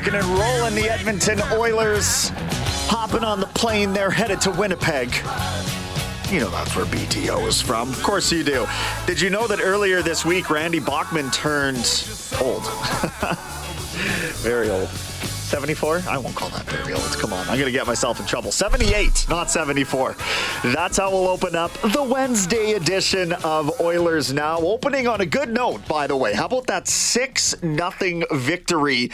Rocking and rolling. The Edmonton Oilers hopping on the plane. They're headed to Winnipeg. You know that's where BTO is from. Of course you do. Did you know that earlier this week, Randy Bachman turned old? very old. 74? I won't call that very old. Come on. I'm going to get myself in trouble. 78, not 74. That's how we'll open up the Wednesday edition of Oilers Now. Opening on a good note, by the way. How about that 6 nothing victory?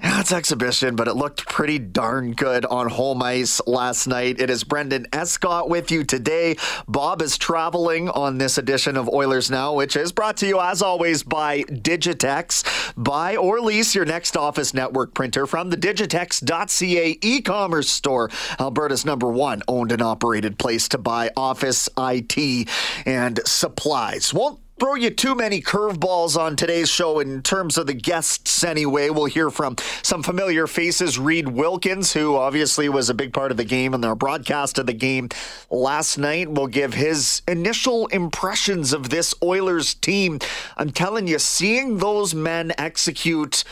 Yeah, it's exhibition, but it looked pretty darn good on home ice last night. It is Brendan Escott with you today. Bob is traveling on this edition of Oilers Now, which is brought to you, as always, by Digitex. Buy or lease your next office network printer from the Digitex.ca e commerce store, Alberta's number one owned and operated place to buy office, IT, and supplies. Won't throw you too many curveballs on today's show in terms of the guests anyway. We'll hear from some familiar faces. Reed Wilkins, who obviously was a big part of the game and their broadcast of the game last night, will give his initial impressions of this Oilers team. I'm telling you, seeing those men execute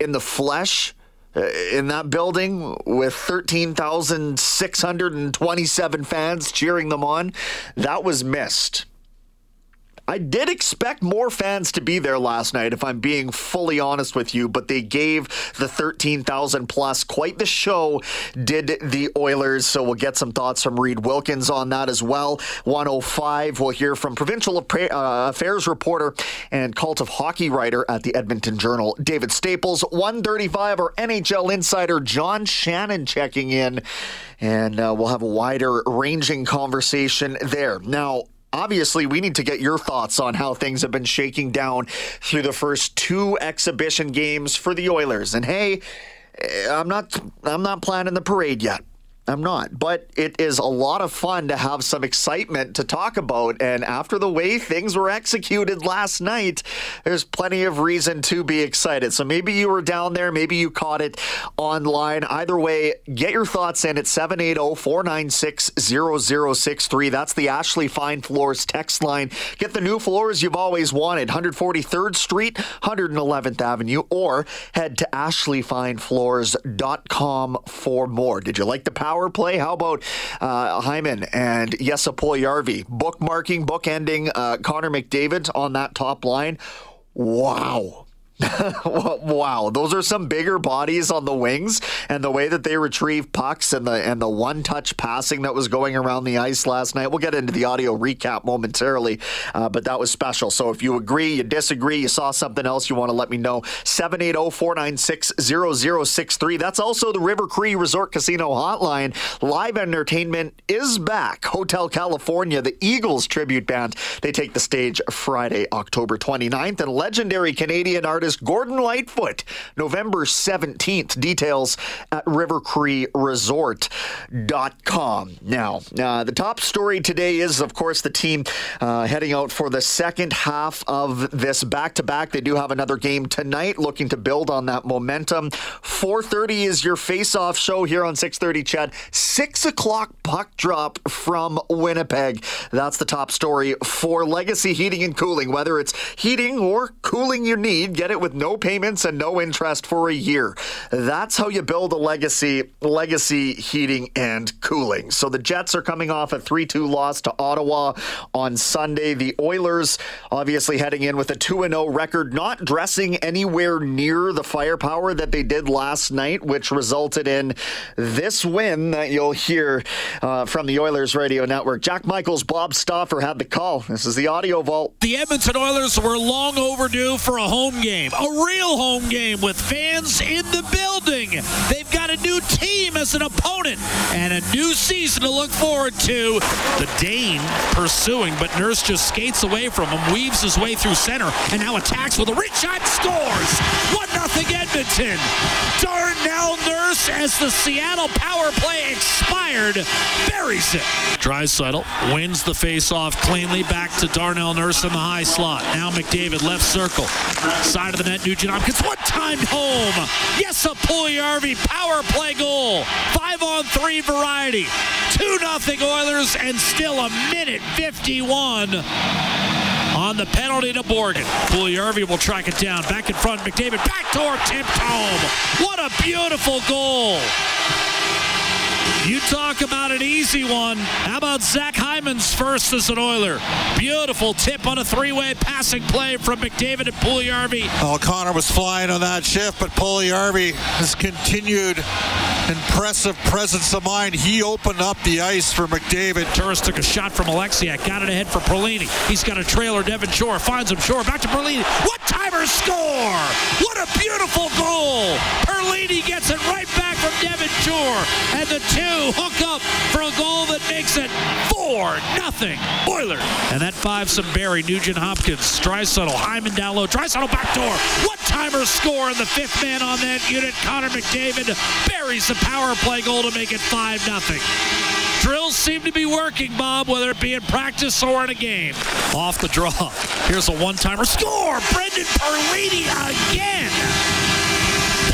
in the flesh uh, in that building with 13,627 fans cheering them on, that was missed. I did expect more fans to be there last night, if I'm being fully honest with you, but they gave the 13,000 plus quite the show, did the Oilers. So we'll get some thoughts from Reed Wilkins on that as well. 105, we'll hear from Provincial Affairs reporter and cult of hockey writer at the Edmonton Journal, David Staples. 135, our NHL insider John Shannon checking in, and uh, we'll have a wider ranging conversation there. Now, Obviously, we need to get your thoughts on how things have been shaking down through the first two exhibition games for the Oilers. And hey, eh, I'm not I'm not planning the parade yet. I'm not, but it is a lot of fun to have some excitement to talk about. And after the way things were executed last night, there's plenty of reason to be excited. So maybe you were down there, maybe you caught it online. Either way, get your thoughts in at 780 496 0063. That's the Ashley Fine Floors text line. Get the new floors you've always wanted 143rd Street, 111th Avenue, or head to ashleyfinefloors.com for more. Did you like the power? Power play. How about uh, Hyman and Jesse Puljujärvi bookmarking, bookending uh, Connor McDavid on that top line? Wow. wow, those are some bigger bodies on the wings, and the way that they retrieve pucks and the and the one touch passing that was going around the ice last night. We'll get into the audio recap momentarily, uh, but that was special. So if you agree, you disagree, you saw something else, you want to let me know. 780-496-0063. That's also the River Cree Resort Casino hotline. Live entertainment is back. Hotel California, the Eagles tribute band, they take the stage Friday, October 29th, and legendary Canadian artist artist Gordon Lightfoot, November 17th. Details at rivercreeresort.com. Now, uh, the top story today is, of course, the team uh, heading out for the second half of this back-to-back. They do have another game tonight, looking to build on that momentum. 4.30 is your face-off show here on 6.30, CHED. 6 o'clock puck drop from Winnipeg. That's the top story for Legacy Heating and Cooling. Whether it's heating or cooling you need, get it with no payments and no interest for a year. That's how you build a legacy, legacy heating and cooling. So the Jets are coming off a 3 2 loss to Ottawa on Sunday. The Oilers obviously heading in with a 2 0 record, not dressing anywhere near the firepower that they did last night, which resulted in this win that you'll hear uh, from the Oilers radio network. Jack Michaels, Bob Stauffer had the call. This is the audio vault. The Edmonton Oilers were long overdue for a home game, a real home game with fans in the building. They've got a new team as an opponent and a new season to look forward to. The Dane pursuing, but Nurse just skates away from him, weaves his way through center, and now attacks with a reach shot, scores! 1 0 Edmonton. Darnell Nurse, as the Seattle power play expired, buries it. Draisaitl wins the face-off cleanly back to Darnell Nurse in the high slot. Now McDavid left circle. Side of the net, Nugent Hopkins. One time home. Yes, a Puljujärvi power play goal. Five on three variety. 2 nothing Oilers and still a minute 51 on the penalty to Morgan. Puljujärvi will track it down. Back in front, McDavid backdoor tipped home. What a beautiful goal. You talk about an easy one. How about Zach Hyman's first as an Oiler? Beautiful tip on a three-way passing play from McDavid and Puljujärvi. Oh, Connor was flying on that shift, but Puljujärvi has continued impressive presence of mind. He opened up the ice for McDavid. Turris took a shot from Alexiak, got it ahead for Perlini. He's got a trailer. Devin Shore finds him. Shore back to Perlini. What timer score! What a beautiful goal! Perlini gets it right back from Devin Shore, and the two hook up for a goal that makes it four nothing Oilers. And that five some Barry Nugent Hopkins, Draisaitl, Hyman down low, Draisaitl back door. One timer score and the fifth man on that unit, Connor McDavid buries the power play goal to make it five nothing. Drills seem to be working, Bob, whether it be in practice or in a game. Off the draw. Here's a one-timer score. Brendan Perlini again.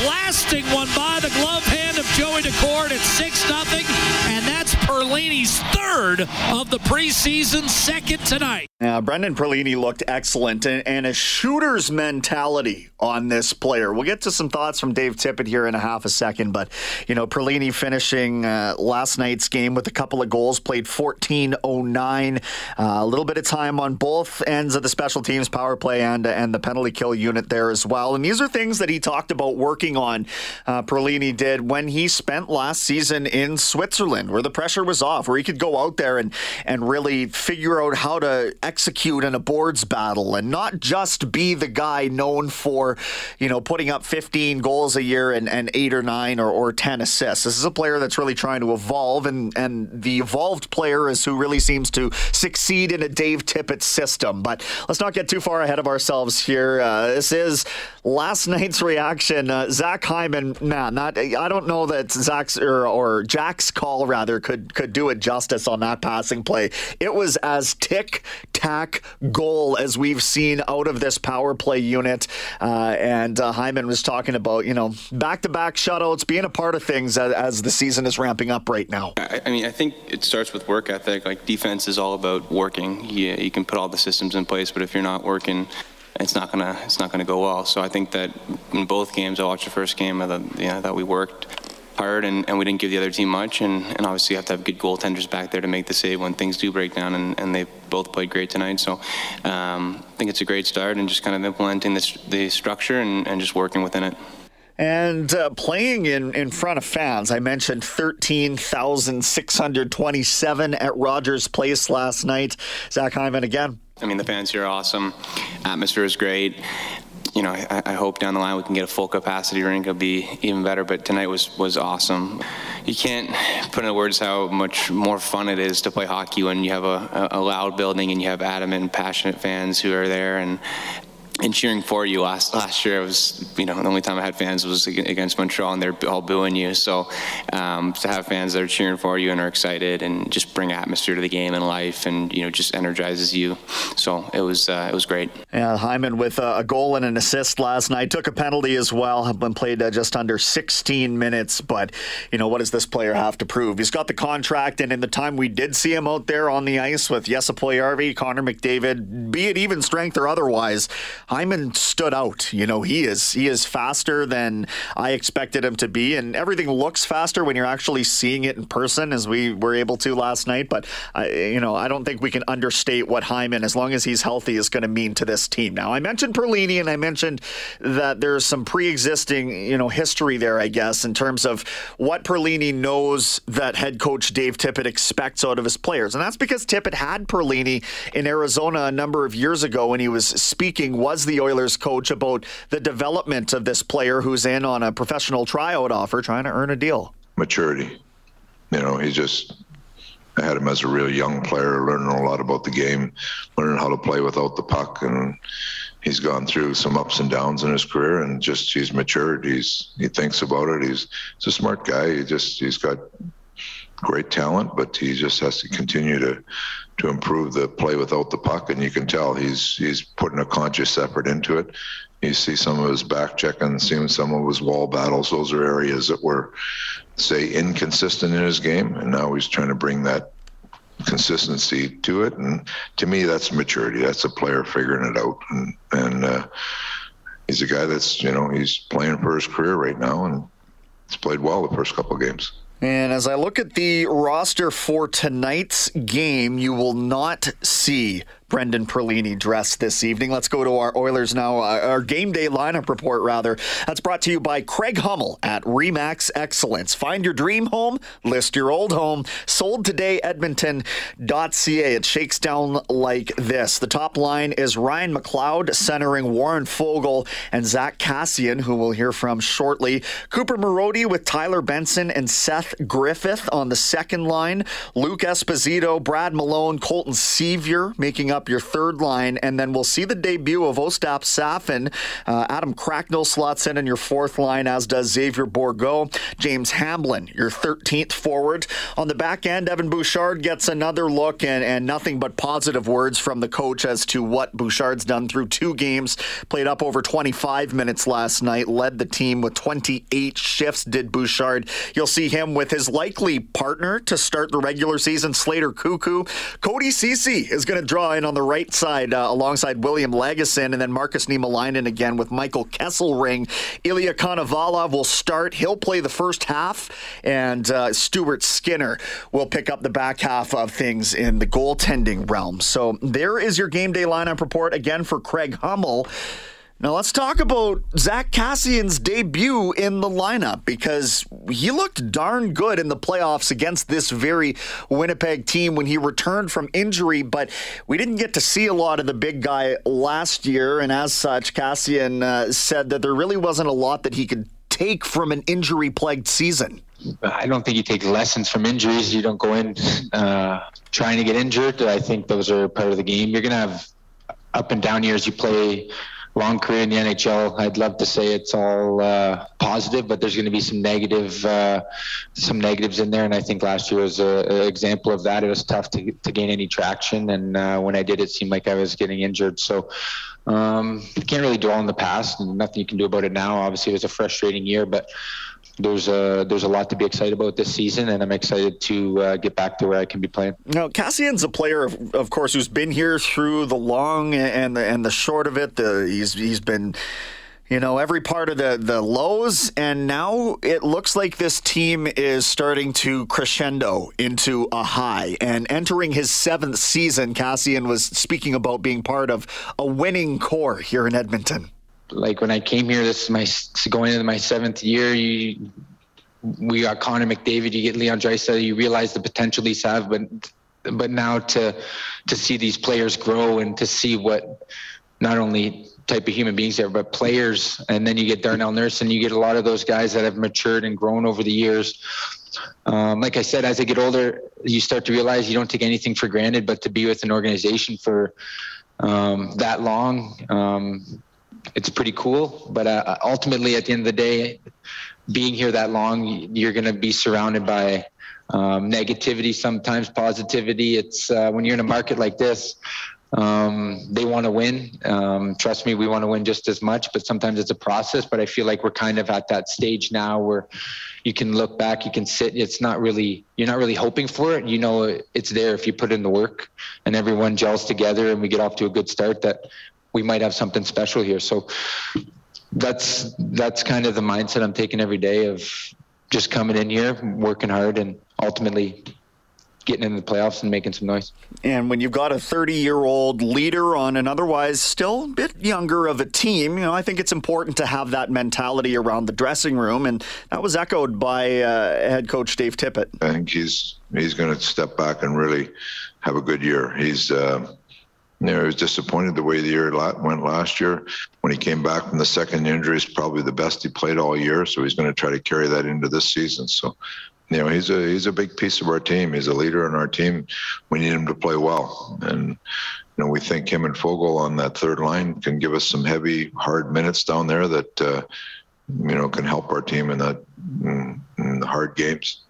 Blasting one by the glove hand of Joey Daccord at 6 nothing, and that's Perlini's third of the preseason, second tonight. Yeah, Brendan Perlini looked excellent and, and a shooter's mentality on this player. We'll get to some thoughts from Dave Tippett here in a half a second, but you know, Perlini finishing uh, last night's game with a couple of goals, played 14-09, uh, a little bit of time on both ends of the special teams power play and and the penalty kill unit there as well. And these are things that he talked about working on. Uh, Perlini did when he spent last season in Switzerland, where the pressure was off, where he could go out there and and really figure out how to execute in a boards battle and not just be the guy known for, you know, putting up 15 goals a year and, and eight or nine or, or 10 assists. This is a player that's really trying to evolve, and, and the evolved player is who really seems to succeed in a Dave Tippett system. But let's not get too far ahead of ourselves here. Uh, this is last night's reaction. Uh, Zach Hyman, man, that I don't know that Zach's or, or Jack's call rather could could do it justice on that passing play. It was as tick tack goal as we've seen out of this power play unit. Uh, and uh, Hyman was talking about, you know, back to back shutouts, being a part of things as, as, the season is ramping up right now. I, I, mean, I think it starts with work ethic. Like, defense is all about working. You, you can put all the systems in place, but if you're not working, it's not gonna it's not gonna go well. So I think that in both games, I watched the first game, I thought, know, that we worked hard and, and we didn't give the other team much. And, and obviously, you have to have good goaltenders back there to make the save when things do break down. And, and they both played great tonight. So um, I think it's a great start and just kind of implementing this, the structure and, and just working within it. And uh, playing in, in front of fans, I mentioned 13,627 at Rogers Place last night. Zach Hyman again. I mean, the fans here are awesome. Atmosphere is great you know, I, I, hope down the line we can get a full capacity rink. It'll be even better. But tonight was was awesome. You can't put into words how much more fun it is to play hockey when you have a, a loud building and you have adamant, passionate fans who are there. And and cheering for you last last year was you know the only time I had fans was against Montreal and they're all booing you so um, to have fans that are cheering for you and are excited and just bring atmosphere to the game and life and you know just energizes you so it was uh, it was great Yeah, Hyman with a, goal and an assist last night. Took a penalty as well. Have been played uh, just under 16 minutes. But, you know, what does this player have to prove? He's got the contract, and in the time we did see him out there on the ice with Jesse Puljujarvi, Connor McDavid, be it even strength or otherwise, Hyman stood out. You know, he is he is faster than I expected him to be, and everything looks faster when you're actually seeing it in person, as we were able to last night. But, I, you know, I don't think we can understate what Hyman, as long as he's healthy, is going to mean to this team. Now, I mentioned Perlini, and I mentioned that there's some pre-existing, you know, history there, I guess, in terms of what Perlini knows that head coach Dave Tippett expects out of his players, and that's because Tippett had Perlini in Arizona a number of years ago when he was speaking, was the Oilers coach about the development of this player who's in on a professional tryout offer, trying to earn a deal. maturity. You know, he just I had him as a real young player, learning a lot about the game, learning how to play without the puck, and he's gone through some ups and downs in his career, and just he's matured. He's he thinks about it. He's he's a smart guy. He just he's got great talent, but he just has to continue to to improve the play without the puck, and you can tell he's he's putting a conscious effort into it. You see some of his back checking, seeing some of his wall battles. Those are areas that were, say, inconsistent in his game, and now he's trying to bring that consistency to it. And to me, that's maturity. That's a player figuring it out, and and uh, he's a guy that's you know he's playing for his career right now, and he's played well the first couple of games. And as I look at the roster for tonight's game, you will not see Brendan Perlini dressed this evening. Let's go to our Oilers now, uh, our game day lineup report, rather. That's brought to you by Craig Hummel at Remax Excellence. Find your dream home, list your old home. Sold today, Edmonton.ca. It shakes down like this. The top line is Ryan McLeod, centering Warren Foegele and Zach Kassian, who we'll hear from shortly. Cooper Marody with Tyler Benson and Seth Griffith on the second line. Luke Esposito, Brad Malone, Colton Sceviour making up your third line. And then we'll see the debut of Ostap Safin. Uh, Adam Cracknell slots in in your fourth line, as does Xavier Bourgault. James Hamblin, your 13th forward. On the back end, Evan Bouchard gets another look and, and nothing but positive words from the coach as to what Bouchard's done through two games. Played up over 25 minutes last night, led the team with 28 shifts, did Bouchard. You'll see him with his likely partner to start the regular season, Slater Koekkoek. Cody Ceci is going to draw in on the right side uh, alongside William Lagesson and then Marcus Niemelainen again with Michael Kesselring. Ilya Konovalov will start. He'll play the first half, and uh, Stuart Skinner will pick up the back half of things in the goaltending realm. So there is your game day lineup report again for Craig Hummel. Now let's talk about Zach Kassian's debut in the lineup because he looked darn good in the playoffs against this very Winnipeg team when he returned from injury, but we didn't get to see a lot of the big guy last year, and as such, Kassian uh, said that there really wasn't a lot that he could take from an injury-plagued season. I don't think you take lessons from injuries. You don't go in uh, trying to get injured. I think those are part of the game. You're going to have up and down years. You play long career in the NHL. I'd love to say it's all uh, positive, but there's going to be some negative, uh, some negatives in there. And I think last year was an example of that. It was tough to to gain any traction, and uh, when I did, it seemed like I was getting injured. So. Um, you can't really dwell on the past, and nothing you can do about it now. Obviously, it was a frustrating year, but there's a there's a lot to be excited about this season, and I'm excited to uh, get back to where I can be playing. Now, Kassian's a player, of, of course, who's been here through the long and the and the short of it. The, he's he's been. You know, every part of the, the lows, and now it looks like this team is starting to crescendo into a high. And entering his seventh season, Kassian was speaking about being part of a winning core here in Edmonton. Like when I came here, this is my going into my seventh year. You, we got Connor McDavid, you get Leon Draisaitl, you realize the potential these have, but but now to to see these players grow and to see what not only type of human beings there, but players, and then you get Darnell Nurse, and you get a lot of those guys that have matured and grown over the years. Um, like I said, as I get older, you start to realize you don't take anything for granted, but to be with an organization for um, that long, um, it's pretty cool. But uh, ultimately, at the end of the day, being here that long, you're going to be surrounded by um, negativity, sometimes positivity. It's uh, when you're in a market like this, um, they want to win. Um, trust me, we want to win just as much, but sometimes it's a process. But I feel like we're kind of at that stage now where you can look back, you can sit. It's not really, you're not really hoping for it. You know, it's there if you put in the work and everyone gels together and we get off to a good start that we might have something special here. So that's, that's kind of the mindset I'm taking every day of just coming in here, working hard and ultimately getting in the playoffs and making some noise. And when you've got a 30 year old leader on an otherwise still a bit younger of a team, you know, I think it's important to have that mentality around the dressing room. And that was echoed by uh, head coach Dave Tippett. I think he's he's going to step back and really have a good year. He's uh, you know, he was disappointed the way the year went last year. When he came back from the second injury, it's probably the best he played all year. So he's going to try to carry that into this season. So you know he's a he's a big piece of our team. He's a leader in our team. We need him to play well, and you know we think him and Foegele on that third line can give us some heavy, hard minutes down there that uh, you know can help our team in that in the hard games.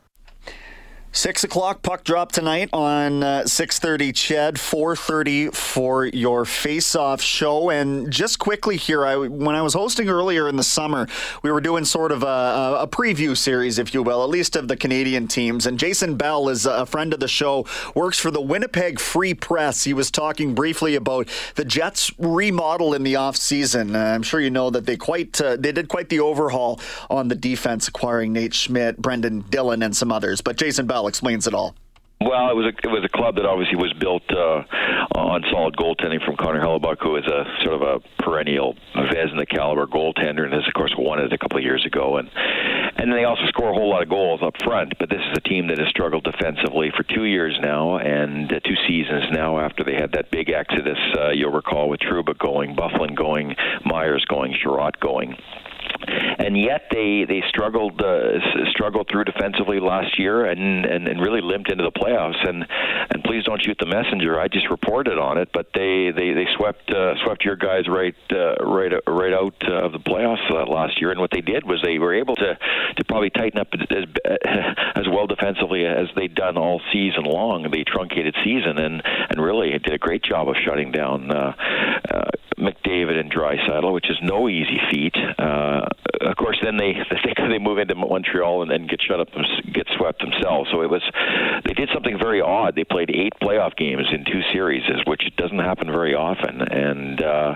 Six o'clock puck drop tonight on uh, six thirty. Ched four thirty for your face-off show. And just quickly here, I when I was hosting earlier in the summer, we were doing sort of a, a preview series, if you will, at least of the Canadian teams. And Jason Bell is a friend of the show, works for the Winnipeg Free Press. He was talking briefly about the Jets remodel in the off season. Uh, I'm sure you know that they quite uh, they did quite the overhaul on the defense, acquiring Nate Schmidt, Brendan Dillon, and some others. But Jason Bell explains it all. Well, it was a it was a club that obviously was built uh, on solid goaltending from Connor Hellebuyck, who is a sort of a perennial Vezina caliber goaltender, and has of course won it a couple of years ago. And and they also score a whole lot of goals up front. But this is a team that has struggled defensively for two years now, and uh, two seasons now after they had that big exodus. Uh, you'll recall with Trouba going, Byfuglien going, Myers going, Chiarot going and yet they they struggled uh, struggled through defensively last year and, and and really limped into the playoffs. And and please don't shoot the messenger. I just reported on it but they they they swept uh, swept your guys right uh, right right out of the playoffs uh, last year. And what they did was they were able to to probably tighten up as as well defensively as they'd done all season long. The truncated season and and really did a great job of shutting down uh, uh, McDavid and Draisaitl which is no easy feat uh, of course, then they they they move into Montreal and then get shut up and get swept themselves. So it was they did something very odd. They played eight playoff games in two series, which doesn't happen very often, and uh,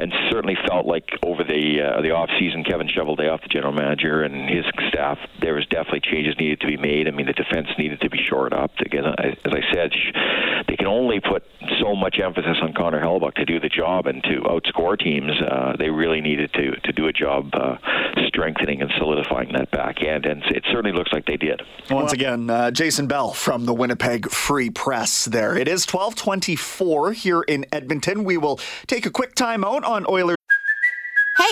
and certainly felt like over the uh, the off season, Kevin Cheveldayoff, the general manager, and his staff, there was definitely changes needed to be made. I mean, the defense needed to be shored up. Again, as I said, they can only put so much emphasis on Connor Hellebuyck to do the job and to outscore teams. Uh, they really needed to to do a job uh, strengthening and solidifying that back end, and it certainly looks like they did. Once again, uh, Jason Bell from the Winnipeg Free Press. There it is, twelve twenty-four here in Edmonton. We will take a quick time out on Oilers.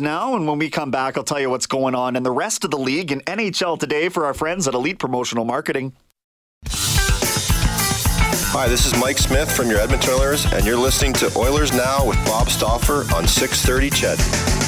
Now, and when we come back, I'll tell you what's going on in the rest of the league and NHL today for our friends at Elite Promotional Marketing. Hi, this is Mike Smith from your Edmonton Oilers, and you're listening to Oilers Now with Bob Stauffer on 630 Ched.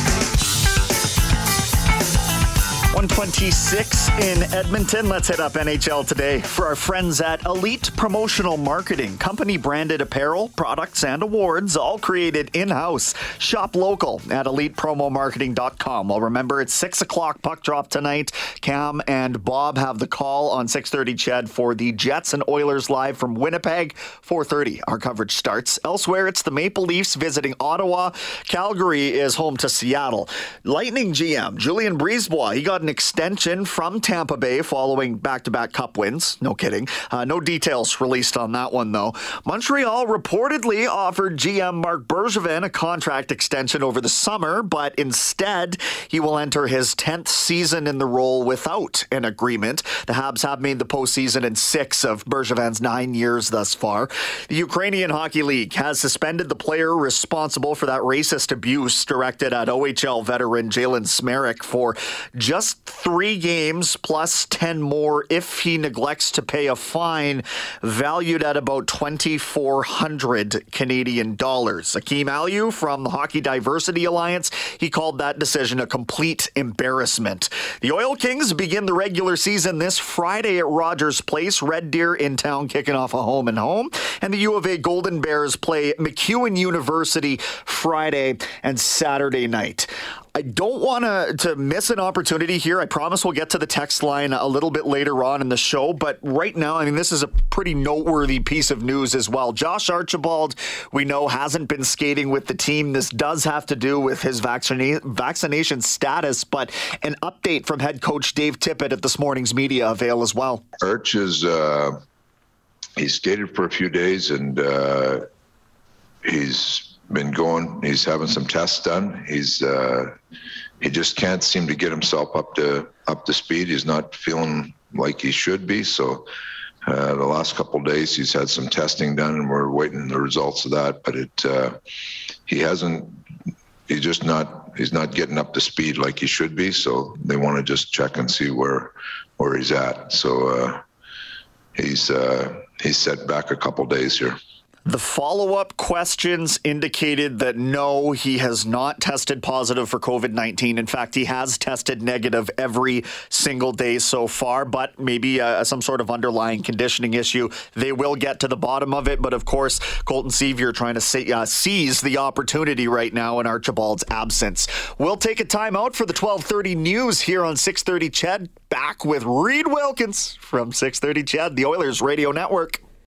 126 in Edmonton. Let's hit up NHL today for our friends at Elite Promotional Marketing. Company branded apparel, products, and awards, all created in house. Shop local at elitepromomarketing.com. Well, remember, it's 6 o'clock puck drop tonight. Cam and Bob have the call on 630 CHED for the Jets and Oilers live from Winnipeg. 430, our coverage starts. Elsewhere, it's the Maple Leafs visiting Ottawa. Calgary is home to Seattle. Lightning GM Julien Brisebois, he got an extension from Tampa Bay following back to back cup wins. No kidding. Uh, no details released on that one, though. Montreal reportedly offered GM Marc Bergevin a contract extension over the summer, but instead, he will enter his 10th season in the role without an agreement. The Habs have made the postseason in six of Bergevin's nine years thus far. The Ukrainian Hockey League has suspended the player responsible for that racist abuse directed at OHL veteran Jalen Smereck for just three games plus 10 more if he neglects to pay a fine valued at about 2,400 Canadian dollars. Akim Aliu from the Hockey Diversity Alliance, he called that decision a complete embarrassment. The Oil Kings begin the regular season this Friday at Rogers Place, Red Deer in town kicking off a home and home, and the U of A Golden Bears play MacEwan University Friday and Saturday night. I don't want to miss an opportunity here. I promise we'll get to the text line a little bit later on in the show, but right now, I mean, this is a pretty noteworthy piece of news as well. Josh Archibald, we know, hasn't been skating with the team. This does have to do with his vaccina- vaccination status, but an update from head coach Dave Tippett at this morning's media avail as well. Arch is uh, he skated for a few days and uh, he's been going. He's having some tests done. He's uh, he just can't seem to get himself up to up to speed. He's not feeling like he should be. So uh, the last couple days, he's had some testing done, and we're waiting the results of that. But it uh, he hasn't. He's just not. He's not getting up to speed like he should be. So they want to just check and see where where he's at. So uh, he's uh, he's set back a couple days here. The follow up questions indicated that no, he has not tested positive for COVID 19. In fact, he has tested negative every single day so far, but maybe uh, some sort of underlying conditioning issue. They will get to the bottom of it. But of course, Colton Sceviour trying to say, uh, seize the opportunity right now in Archibald's absence. We'll take a timeout for the 1230 news here on 630 CHED. Back with Reed Wilkins from 630 CHED, the Oilers Radio Network.